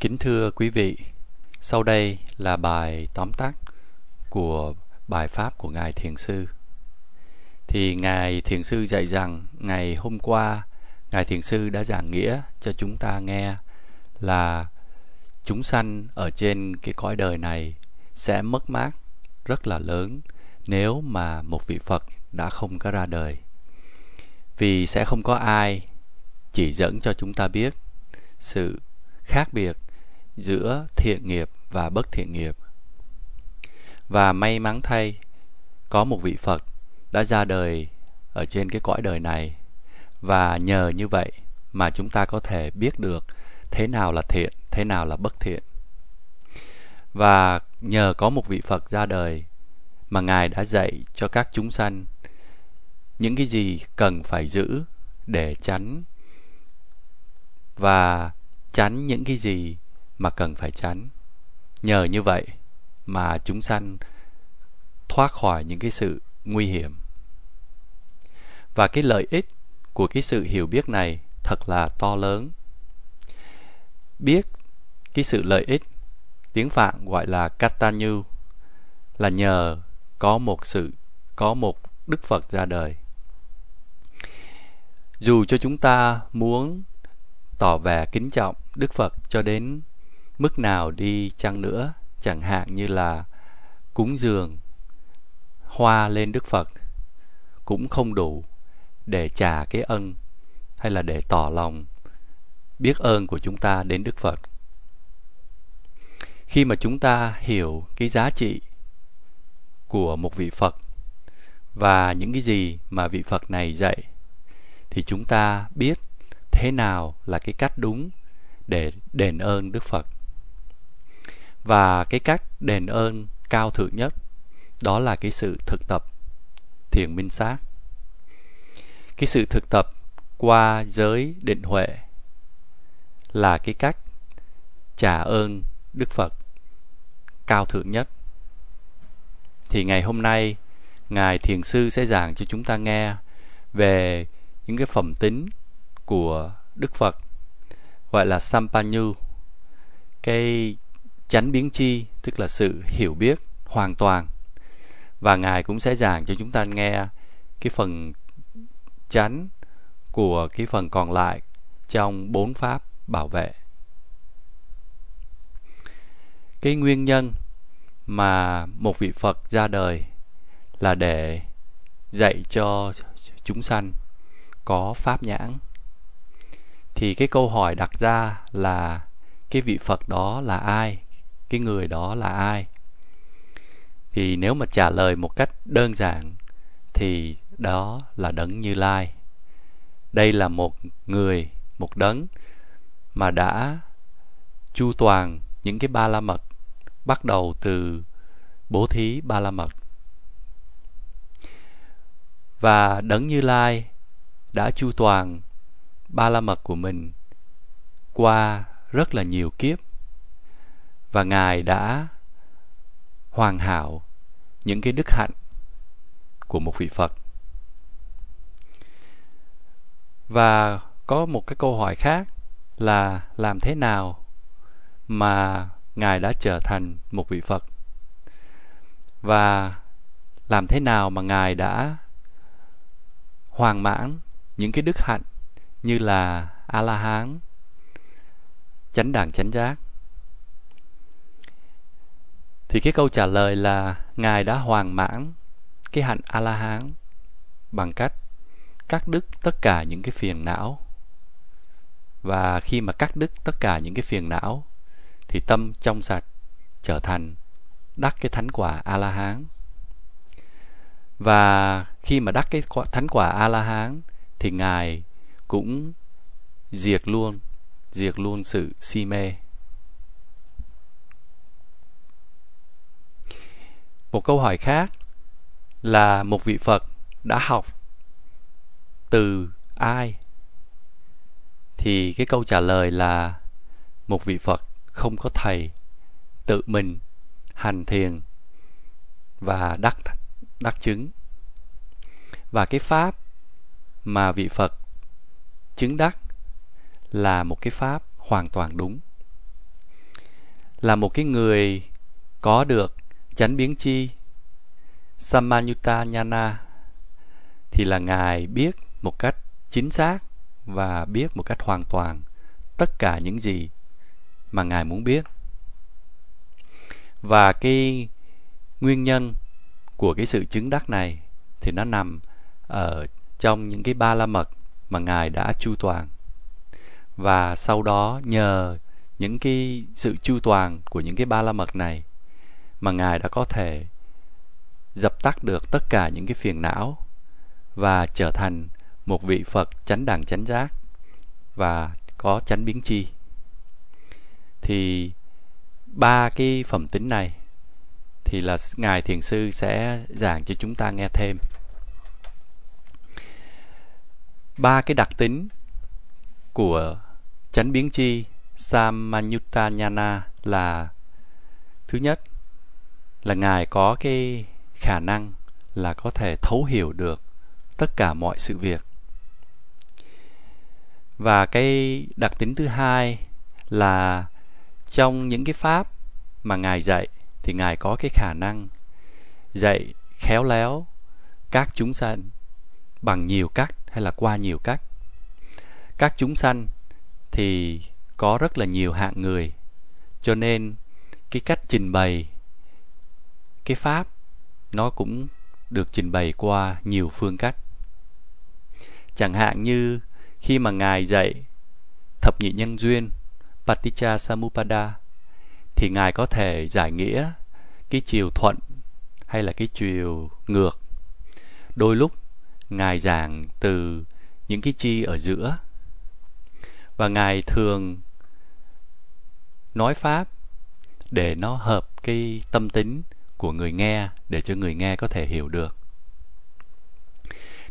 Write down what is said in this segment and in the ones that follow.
Kính thưa quý vị, sau đây là bài tóm tắt của bài pháp của Ngài Thiền Sư. Thì Ngài Thiền Sư dạy rằng ngày hôm qua Ngài Thiền Sư đã giảng nghĩa cho chúng ta nghe là chúng sanh ở trên cái cõi đời này sẽ mất mát rất là lớn nếu mà một vị Phật đã không có ra đời. Vì sẽ không có ai chỉ dẫn cho chúng ta biết sự khác biệt giữa thiện nghiệp và bất thiện nghiệp. Và may mắn thay, có một vị Phật đã ra đời ở trên cái cõi đời này và nhờ như vậy mà chúng ta có thể biết được thế nào là thiện, thế nào là bất thiện. Và nhờ có một vị Phật ra đời mà Ngài đã dạy cho các chúng sanh những cái gì cần phải giữ để tránh và tránh những cái gì mà cần phải tránh. Nhờ như vậy mà chúng sanh thoát khỏi những cái sự nguy hiểm. Và cái lợi ích của cái sự hiểu biết này thật là to lớn. Biết cái sự lợi ích, tiếng Phạn gọi là Katanyu, là nhờ có một sự, có một Đức Phật ra đời. Dù cho chúng ta muốn tỏ vẻ kính trọng Đức Phật cho đến mức nào đi chăng nữa, chẳng hạn như là cúng dường hoa lên Đức Phật cũng không đủ để trả cái ân hay là để tỏ lòng biết ơn của chúng ta đến Đức Phật. Khi mà chúng ta hiểu cái giá trị của một vị Phật và những cái gì mà vị Phật này dạy thì chúng ta biết thế nào là cái cách đúng để đền ơn Đức Phật. Và cái cách đền ơn cao thượng nhất đó là cái sự thực tập thiền minh sát. Cái sự thực tập qua giới định huệ là cái cách trả ơn Đức Phật cao thượng nhất. Thì ngày hôm nay, Ngài Thiền Sư sẽ giảng cho chúng ta nghe về những cái phẩm tính của Đức Phật gọi là Sampanyu cái chánh biến chi, tức là sự hiểu biết hoàn toàn. Và ngài cũng sẽ giảng cho chúng ta nghe cái phần chánh của cái phần còn lại trong bốn pháp bảo vệ. Cái nguyên nhân mà một vị Phật ra đời là để dạy cho chúng sanh có pháp nhãn. Thì cái câu hỏi đặt ra là cái vị Phật đó là ai? Cái người đó là ai? Thì nếu mà trả lời một cách đơn giản thì đó là đấng Như Lai. Đây là một người, một đấng mà đã chu toàn những cái ba la mật bắt đầu từ bố thí ba la mật. Và đấng Như Lai đã chu toàn ba la mật của mình qua rất là nhiều kiếp và ngài đã hoàn hảo những cái đức hạnh của một vị phật. Và có một cái câu hỏi khác là làm thế nào mà ngài đã trở thành một vị phật? Và làm thế nào mà ngài đã hoàn mãn những cái đức hạnh như là a la hán chánh đẳng chánh giác? Thì cái câu trả lời là, ngài đã hoàn mãn cái hạnh a la hán bằng cách cắt đứt tất cả những cái phiền não. Và khi mà cắt đứt tất cả những cái phiền não, thì tâm trong sạch trở thành đắc cái thánh quả a la hán và khi mà đắc cái thánh quả a la hán thì ngài cũng diệt luôn diệt luôn sự si mê. Một câu hỏi khác là một vị phật đã học từ ai? Thì cái câu trả lời là một vị phật không có thầy tự mình hành thiền và đắc đắc chứng. Và cái pháp mà vị phật chứng đắc là một cái pháp hoàn toàn đúng, là một cái người có được chánh biến chi Samanyutta Nhana thì là Ngài biết một cách chính xác và biết một cách hoàn toàn tất cả những gì mà Ngài muốn biết. Và cái nguyên nhân của cái sự chứng đắc này thì nó nằm ở trong những cái ba la mật mà Ngài đã chu toàn. Và sau đó nhờ những cái sự chu toàn của những cái ba la mật này mà Ngài đã có thể dập tắt được tất cả những cái phiền não và trở thành một vị Phật chánh đẳng chánh giác và có chánh biến chi. Thì ba cái phẩm tính này thì là ngài thiền sư sẽ giảng cho chúng ta nghe thêm. Ba cái đặc tính của chánh biến chi Samanyutta Nhana là, thứ nhất là ngài có cái khả năng là có thể thấu hiểu được tất cả mọi sự việc. Và cái đặc tính thứ hai là trong những cái pháp mà ngài dạy thì ngài có cái khả năng dạy khéo léo các chúng sanh bằng nhiều cách hay là qua nhiều cách. Các chúng sanh thì có rất là nhiều hạng người, cho nên cái cách trình bày cái pháp, nó cũng được trình bày qua nhiều phương cách. Chẳng hạn như khi mà ngài dạy thập nhị nhân duyên, paticca samuppada, thì ngài có thể giải nghĩa cái chiều thuận hay là cái chiều ngược. Đôi lúc, ngài giảng từ những cái chi ở giữa. Và ngài thường nói pháp để nó hợp cái tâm tính của người nghe để cho người nghe có thể hiểu được.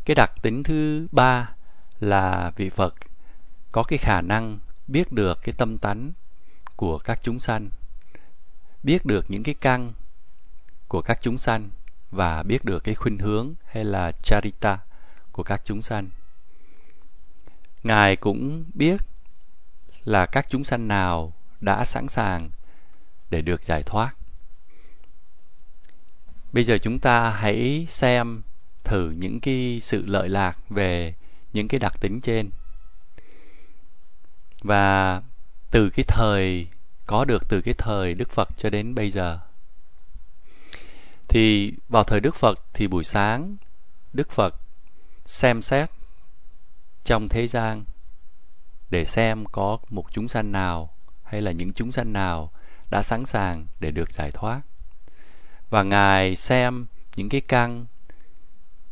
Cái đặc tính thứ ba là vị phật có cái khả năng biết được cái tâm tánh của các chúng sanh, biết được những cái căn của các chúng sanh và biết được cái khuynh hướng hay là charita của các chúng sanh. Ngài cũng biết là các chúng sanh nào đã sẵn sàng để được giải thoát bây giờ chúng ta hãy xem thử những cái sự lợi lạc về những cái đặc tính trên. Và từ cái thời, có được từ cái thời Đức Phật cho đến bây giờ. Thì vào thời Đức Phật thì buổi sáng, Đức Phật xem xét trong thế gian để xem có một chúng sanh nào hay là những chúng sanh nào đã sẵn sàng để được giải thoát và ngài xem những cái căn,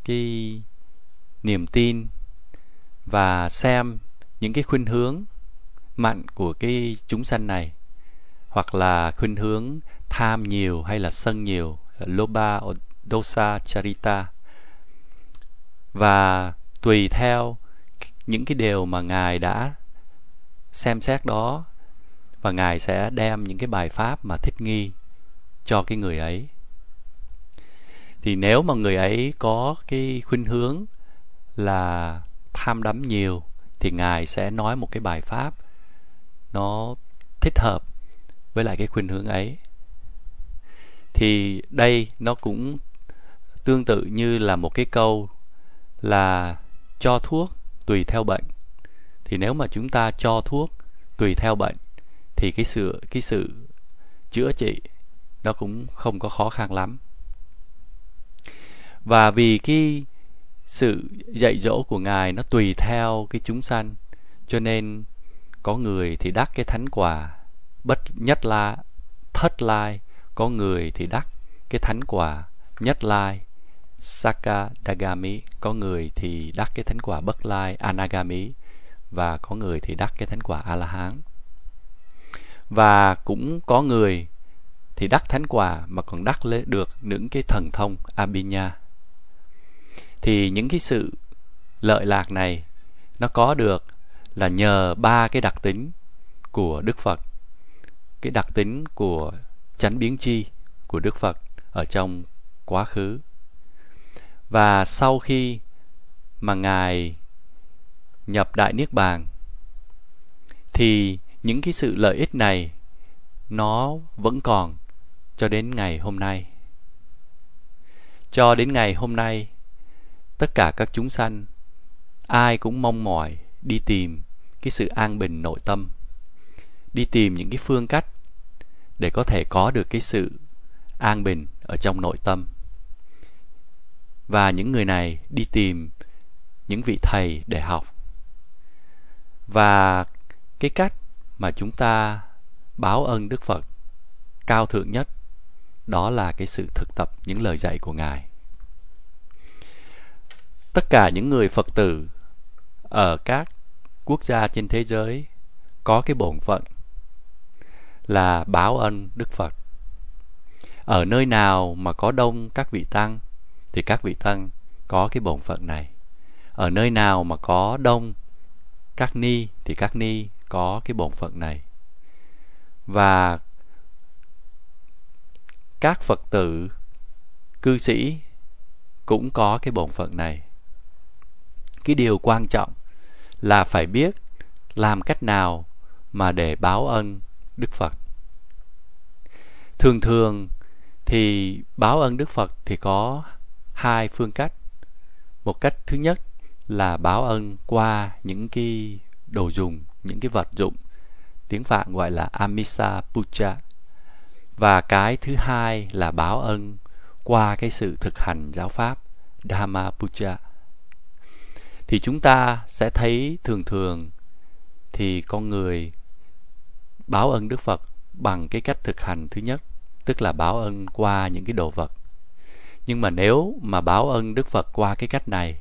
cái niềm tin và xem những cái khuynh hướng mạnh của cái chúng sanh này, hoặc là khuynh hướng tham nhiều hay là sân nhiều, loba dosa charita. Và tùy theo những cái điều mà ngài đã xem xét đó, và ngài sẽ đem những cái bài pháp mà thích nghi cho cái người ấy thì nếu mà người ấy có cái khuynh hướng là tham đắm nhiều thì ngài sẽ nói một cái bài pháp nó thích hợp với lại cái khuynh hướng ấy. Thì đây nó cũng tương tự như là một cái câu là cho thuốc tùy theo bệnh. Thì nếu mà chúng ta cho thuốc tùy theo bệnh thì cái sự cái sự chữa trị nó cũng không có khó khăn lắm và vì cái sự dạy dỗ của ngài nó tùy theo cái chúng sanh, cho nên có người thì đắc cái thánh quả bất nhất la, thất lai, có người thì đắc cái thánh quả nhất lai, sakadagami, có người thì đắc cái thánh quả bất lai, anagami, và có người thì đắc cái thánh quả a la hán và cũng có người thì đắc thánh quả mà còn đắc lễ được những cái thần thông abhinya thì những cái sự lợi lạc này nó có được là nhờ ba cái đặc tính của Đức Phật cái đặc tính của chánh biến chi của Đức Phật ở trong quá khứ và sau khi mà ngài nhập đại niết bàn thì những cái sự lợi ích này nó vẫn còn cho đến ngày hôm nay. Cho đến ngày hôm nay, tất cả các chúng sanh ai cũng mong mỏi đi tìm cái sự an bình nội tâm, đi tìm những cái phương cách để có thể có được cái sự an bình ở trong nội tâm. Và những người này đi tìm những vị thầy để học. Và cái cách mà chúng ta báo ơn Đức Phật cao thượng nhất đó là cái sự thực tập những lời dạy của Ngài. Tất cả những người Phật tử ở các quốc gia trên thế giới có cái bổn phận là báo ân Đức Phật. Ở nơi nào mà có đông các vị tăng thì các vị tăng có cái bổn phận này. Ở nơi nào mà có đông các ni thì các ni có cái bổn phận này. Và các Phật tử, cư sĩ cũng có cái bổn phận này. Cái điều quan trọng là phải biết làm cách nào mà để báo ân Đức Phật. Thường thường thì báo ân Đức Phật thì có hai phương cách. Một cách thứ nhất là báo ân qua những cái đồ dùng, những cái vật dụng. Tiếng Phạn gọi là Amisa Puja. Và cái thứ hai là báo ân qua cái sự thực hành giáo pháp Dhamma Puja. Thì chúng ta sẽ thấy thường thường thì con người báo ơn Đức Phật bằng cái cách thực hành thứ nhất, tức là báo ơn qua những cái đồ vật. Nhưng mà nếu mà báo ơn Đức Phật qua cái cách này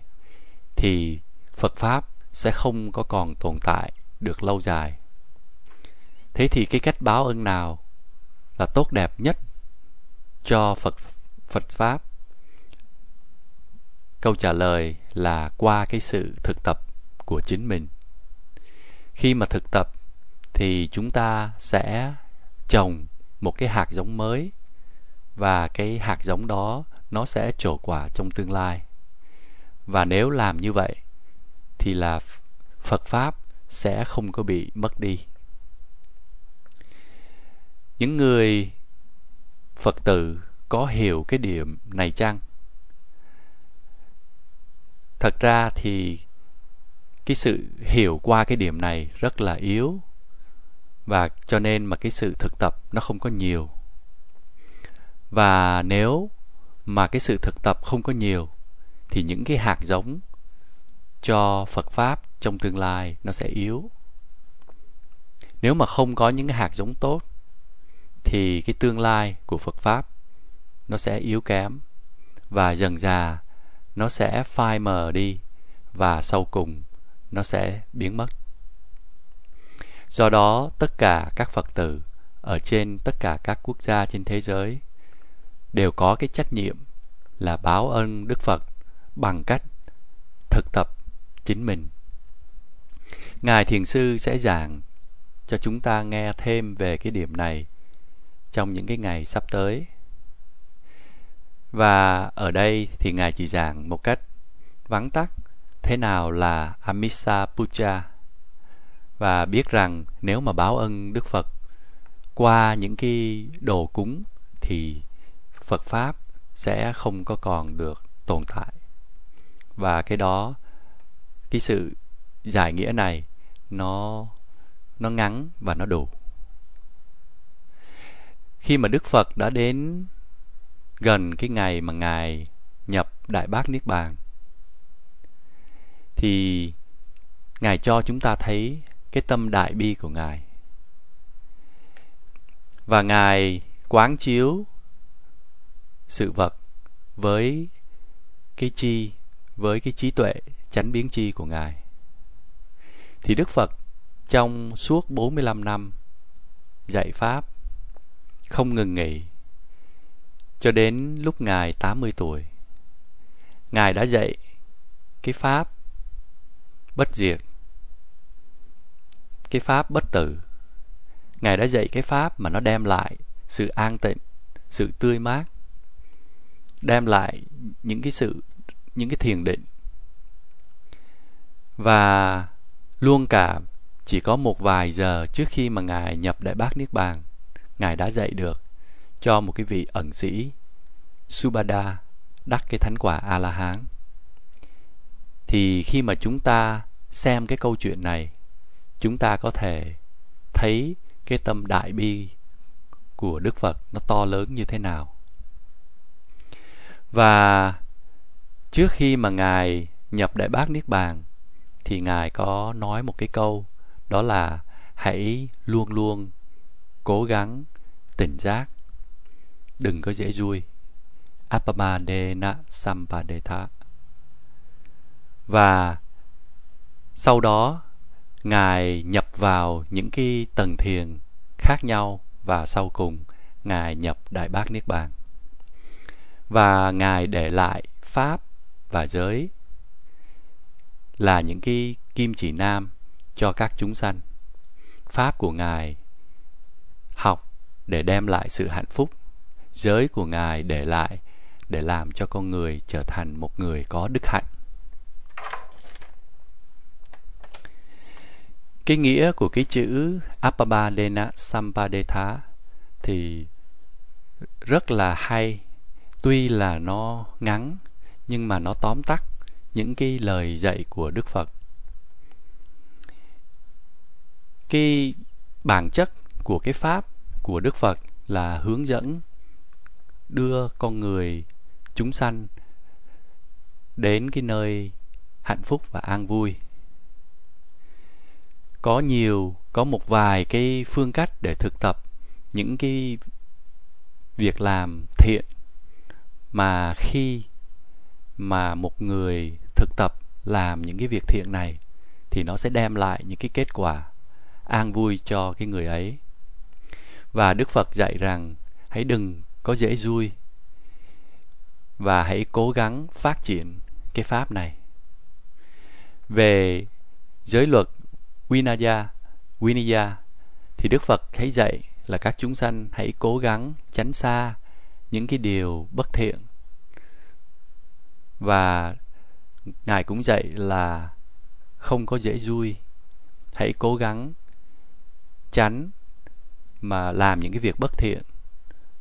thì Phật pháp sẽ không có còn tồn tại được lâu dài. Thế thì cái cách báo ơn nào là tốt đẹp nhất cho Phật Phật pháp? Câu trả lời là qua cái sự thực tập của chính mình. Khi mà thực tập thì chúng ta sẽ trồng một cái hạt giống mới và cái hạt giống đó nó sẽ trổ quả trong tương lai. Và nếu làm như vậy thì là Phật pháp sẽ không có bị mất đi. Những người Phật tử có hiểu cái điểm này chăng? Thật ra thì cái sự hiểu qua cái điểm này rất là yếu và cho nên mà cái sự thực tập nó không có nhiều và nếu mà cái sự thực tập không có nhiều, thì những cái hạt giống cho Phật pháp trong tương lai nó sẽ yếu. Nếu mà không có những cái hạt giống tốt, thì cái tương lai của Phật pháp nó sẽ yếu kém và dần dà nó sẽ phai mờ đi và sau cùng nó sẽ biến mất. Do đó, tất cả các Phật tử ở trên tất cả các quốc gia trên thế giới đều có cái trách nhiệm là báo ơn Đức Phật bằng cách thực tập chính mình. Ngài Thiền Sư sẽ giảng cho chúng ta nghe thêm về cái điểm này trong những cái ngày sắp tới. Và ở đây thì Ngài chỉ giảng một cách vắn tắt, thế nào là Amisa Puja và biết rằng nếu mà báo ân Đức Phật qua những cái đồ cúng thì Phật pháp sẽ không có còn được tồn tại. Và cái đó, cái sự giải nghĩa này nó nó ngắn và nó đủ. Khi mà Đức Phật đã đến gần cái ngày mà ngài nhập Đại Bát Niết Bàn. Thì ngài cho chúng ta thấy cái tâm đại bi của ngài. Và ngài quán chiếu sự vật với cái chi, với cái trí tuệ chánh biến chi của ngài. Thì Đức Phật trong suốt 45 năm dạy pháp không ngừng nghỉ cho đến lúc ngài 80 tuổi. Ngài đã dạy cái pháp bất diệt, cái pháp bất tử. Ngài đã dạy cái pháp mà nó đem lại sự an tịnh, sự tươi mát, đem lại những cái sự, những cái thiền định. Và luôn cả chỉ có một vài giờ trước khi mà ngài nhập đại bác niết bàn, ngài đã dạy được cho một cái vị ẩn sĩ, Subhada, đắc cái thánh quả a la hán thì khi mà chúng ta xem cái câu chuyện này, chúng ta có thể thấy cái tâm đại bi của đức phật nó to lớn như thế nào. Và trước khi mà ngài nhập đại bác niết bàn, thì ngài có nói một cái câu, đó là hãy luôn luôn cố gắng tỉnh giác đừng có dễ vui apamadena sampadetha. Và sau đó, ngài nhập vào những cái tầng thiền khác nhau và sau cùng, ngài nhập đại bác niết bàn. Và ngài để lại pháp và giới là những cái kim chỉ nam cho các chúng sanh. Pháp của ngài học để đem lại sự hạnh phúc giới của ngài để lại để làm cho con người trở thành một người có đức hạnh. Cái nghĩa của cái chữ Appabadena Sampadetha thì rất là hay. Tuy là nó ngắn, nhưng mà nó tóm tắt những cái lời dạy của Đức Phật. Cái bản chất của cái pháp của Đức Phật là hướng dẫn đưa con người chúng sanh đến cái nơi hạnh phúc và an vui. Có nhiều, có một vài cái phương cách để thực tập những cái việc làm thiện mà khi mà một người thực tập làm những cái việc thiện này thì nó sẽ đem lại những cái kết quả an vui cho cái người ấy. Và đức phật dạy rằng hãy đừng có dễ vui. Và hãy cố gắng phát triển cái pháp này. Về giới luật Vinaya, Vinaya thì Đức Phật hãy dạy là các chúng sanh hãy cố gắng tránh xa những cái điều bất thiện. Và ngài cũng dạy là không có dễ vui. Hãy cố gắng tránh mà làm những cái việc bất thiện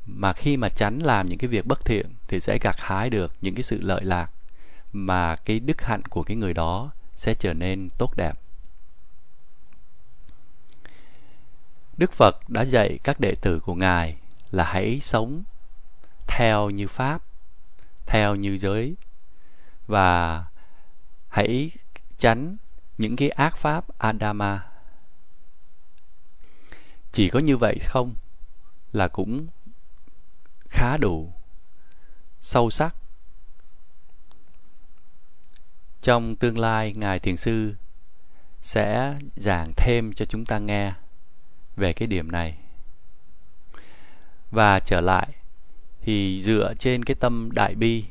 mà khi mà tránh làm những cái việc bất thiện thì sẽ gặt hái được những cái sự lợi lạc, mà cái đức hạnh của cái người đó sẽ trở nên tốt đẹp. Đức phật đã dạy các đệ tử của ngài là hãy sống theo như pháp, theo như giới, và hãy tránh những cái ác pháp adama. Chỉ có như vậy không là cũng khá đủ, sâu sắc trong tương lai, ngài thiền sư sẽ giảng thêm cho chúng ta nghe về cái điểm này và trở lại thì dựa trên cái tâm đại bi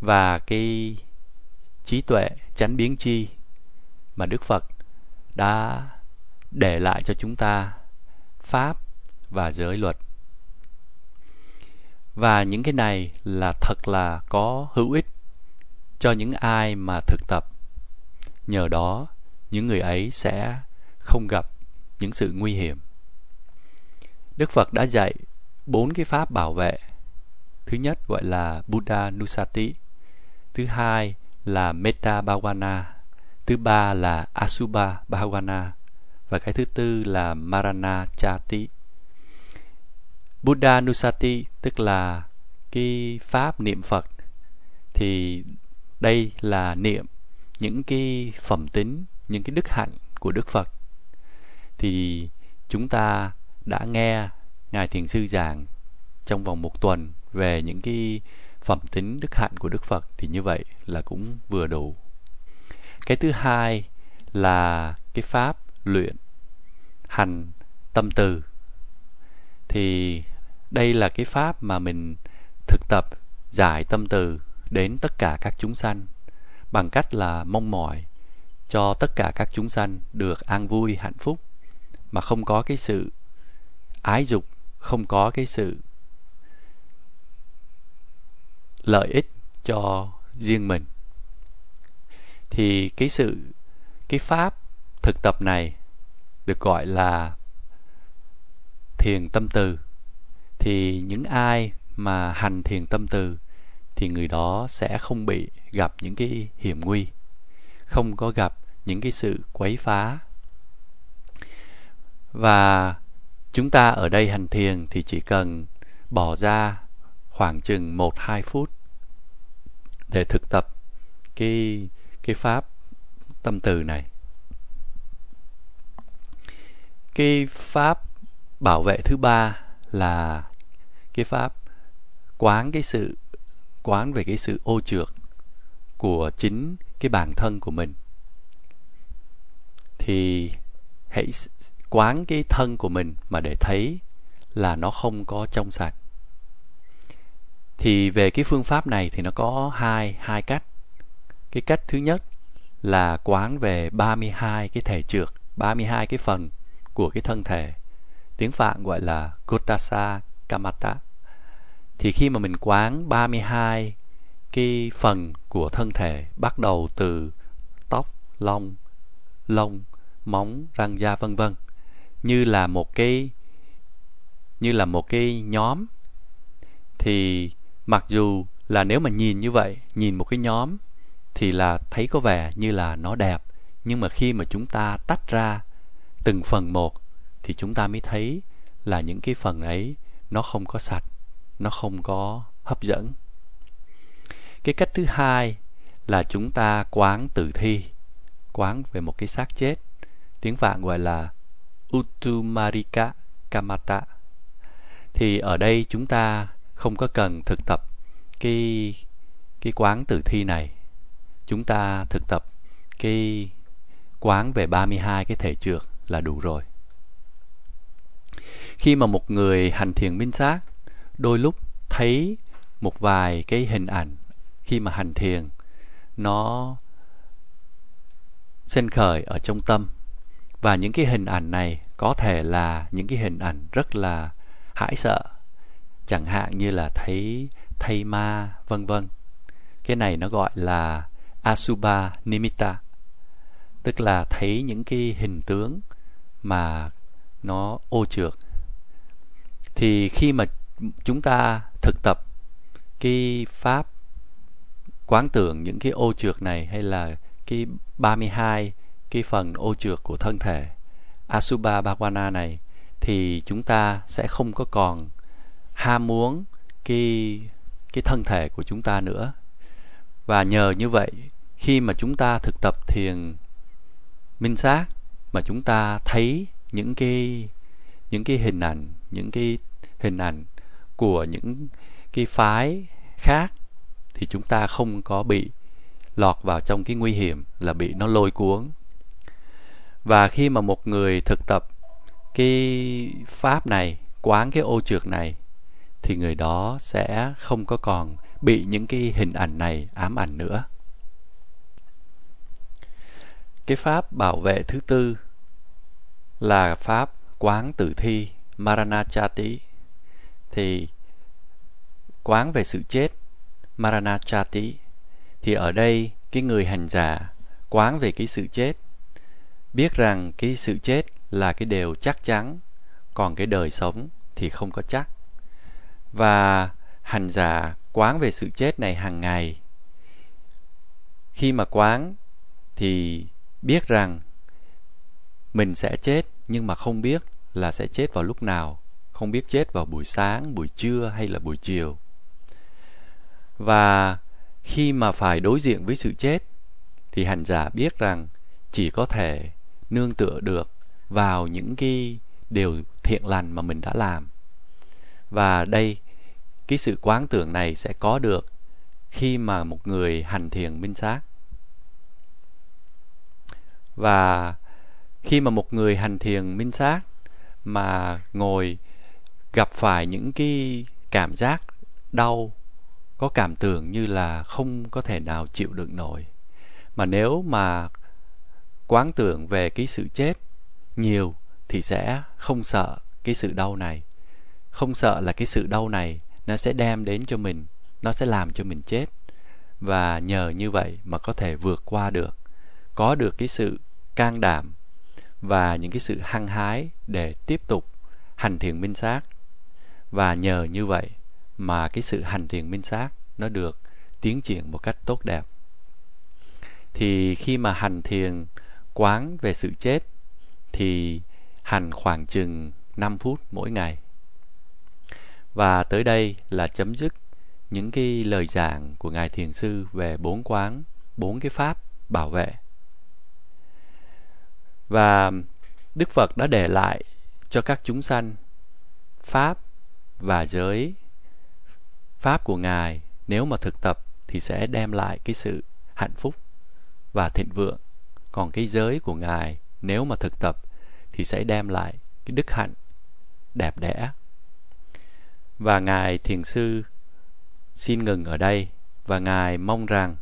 và cái trí tuệ chánh biến chi mà Đức Phật đã để lại cho chúng ta, pháp và giới luật. Và những cái này là thật là có hữu ích cho những ai mà thực tập. Nhờ đó, những người ấy sẽ không gặp những sự nguy hiểm. Đức Phật đã dạy bốn cái pháp bảo vệ. Thứ nhất gọi là Buddha Nusati, thứ hai là Metta Bhavana, thứ ba là Asubha Bhavana và cái thứ tư là Marana Chati. Buddha Nusati tức là cái pháp niệm Phật thì đây là niệm những cái phẩm tính, những cái đức hạnh của Đức Phật. Thì chúng ta đã nghe ngài thiền sư giảng trong vòng một tuần về những cái phẩm tính đức hạnh của Đức Phật thì như vậy là cũng vừa đủ. Cái thứ hai là cái pháp luyện hành tâm từ. Thì đây là cái pháp mà mình thực tập giải tâm từ đến tất cả các chúng sanh bằng cách là mong mỏi cho tất cả các chúng sanh được an vui, hạnh phúc, mà không có cái sự ái dục, không có cái sự lợi ích cho riêng mình. Thì cái sự, cái pháp thực tập này được gọi là thiền tâm từ thì những ai mà hành thiền tâm từ thì người đó sẽ không bị gặp những cái hiểm nguy, không có gặp những cái sự quấy phá và chúng ta ở đây hành thiền thì chỉ cần bỏ ra khoảng chừng 1-2 phút để thực tập cái cái pháp tâm từ này. Cái pháp bảo vệ thứ ba là cái pháp quán cái sự, quán về cái sự ô trượt của chính cái bản thân của mình. Thì hãy quán cái thân của mình mà để thấy là nó không có trong sạch. Thì về cái phương pháp này thì nó có hai hai cách. Cái cách thứ nhất là quán về 32 cái thể trượt 32 cái phần của cái thân thể. Tiếng Phạn gọi là Kotasa Kamata thì khi mà mình quán 32 cái phần của thân thể bắt đầu từ tóc, lông, lông, móng, răng da vân vân như là một cái như là một cái nhóm. Thì mặc dù là nếu mà nhìn như vậy nhìn một cái nhóm thì là thấy có vẻ như là nó đẹp. Nhưng mà khi mà chúng ta tách ra từng phần một thì chúng ta mới thấy là những cái phần ấy nó không có sạch, nó không có hấp dẫn cái cách thứ hai là chúng ta quán tử thi, quán về một cái xác chết tiếng vạn gọi là Utumarika Kamata. Thì ở đây chúng ta không có cần thực tập cái cái quán tử thi này. Chúng ta thực tập cái quán về 32 cái thể trược là đủ rồi. Khi mà một người hành thiền minh sát, đôi lúc thấy một vài cái hình ảnh khi mà hành thiền nó sinh khởi ở trong tâm. Và những cái hình ảnh này có thể là những cái hình ảnh rất là hãi sợ chẳng hạn như là thấy thây ma vân vân. Cái này nó gọi là asubha nimitta tức là thấy những cái hình tướng mà nó ô trượt thì khi mà chúng ta thực tập cái pháp quán tưởng những cái ô trượt này hay là cái 32 cái phần ô trượt của thân thể Asubha Bhavana này thì chúng ta sẽ không có còn ham muốn cái cái thân thể của chúng ta nữa. Và nhờ như vậy, khi mà chúng ta thực tập thiền minh sát mà chúng ta thấy những cái những cái hình ảnh, những cái hình ảnh của những cái phái khác thì chúng ta không có bị lọt vào trong cái nguy hiểm là bị nó lôi cuốn. Và khi mà một người thực tập cái pháp này, quán cái ô trượt này, thì người đó sẽ không có còn bị những cái hình ảnh này ám ảnh nữa. Cái pháp bảo vệ thứ tư là pháp quán tử thi maranachati thì quán về sự chết maranachati thì ở đây, cái người hành giả quán về cái sự chết, biết rằng cái sự chết là cái điều chắc chắn, còn cái đời sống thì không có chắc. Và hành giả quán về sự chết này hàng ngày, khi mà quán thì biết rằng mình sẽ chết nhưng mà không biết là sẽ chết vào lúc nào không biết chết vào buổi sáng, buổi trưa hay là buổi chiều. Và khi mà phải đối diện với sự chết, thì hành giả biết rằng chỉ có thể nương tựa được vào những cái điều thiện lành mà mình đã làm. Và đây, cái sự quán tưởng này sẽ có được khi mà một người hành thiền minh sát. Và khi mà một người hành thiền minh sát mà ngồi gặp phải những cái cảm giác đau, có cảm tưởng như là không có thể nào chịu đựng nổi. Mà nếu mà quán tưởng về cái sự chết nhiều thì sẽ không sợ cái sự đau này. Không sợ là cái sự đau này nó sẽ đem đến cho mình, nó sẽ làm cho mình chết. Và nhờ như vậy mà có thể vượt qua được, có được cái sự can đảm và những cái sự hăng hái để tiếp tục hành thiền minh sát và nhờ như vậy mà cái sự hành thiền minh sát nó được tiến triển một cách tốt đẹp thì khi mà hành thiền quán về sự chết thì hành khoảng chừng 5 phút mỗi ngày. Và tới đây là chấm dứt những cái lời giảng của Ngài Thiền Sư về bốn quán, bốn cái pháp bảo vệ. Và Đức Phật đã để lại cho các chúng sanh pháp và giới pháp của Ngài nếu mà thực tập thì sẽ đem lại cái sự hạnh phúc và thịnh vượng. Còn cái giới của Ngài nếu mà thực tập thì sẽ đem lại cái đức hạnh đẹp đẽ. Và Ngài Thiền Sư xin ngừng ở đây và Ngài mong rằng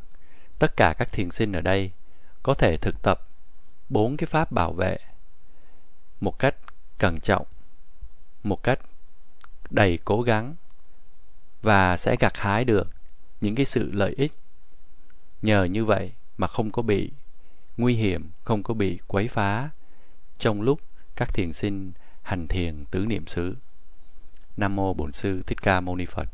tất cả các thiền sinh ở đây có thể thực tập bốn cái pháp bảo vệ một cách cẩn trọng, một cách đầy cố gắng và sẽ gặt hái được những cái sự lợi ích. Nhờ như vậy mà không có bị nguy hiểm, không có bị quấy phá trong lúc các thiền sinh hành thiền tứ niệm xứ. Nam mô Bổn sư Thích Ca Mâu Ni Phật.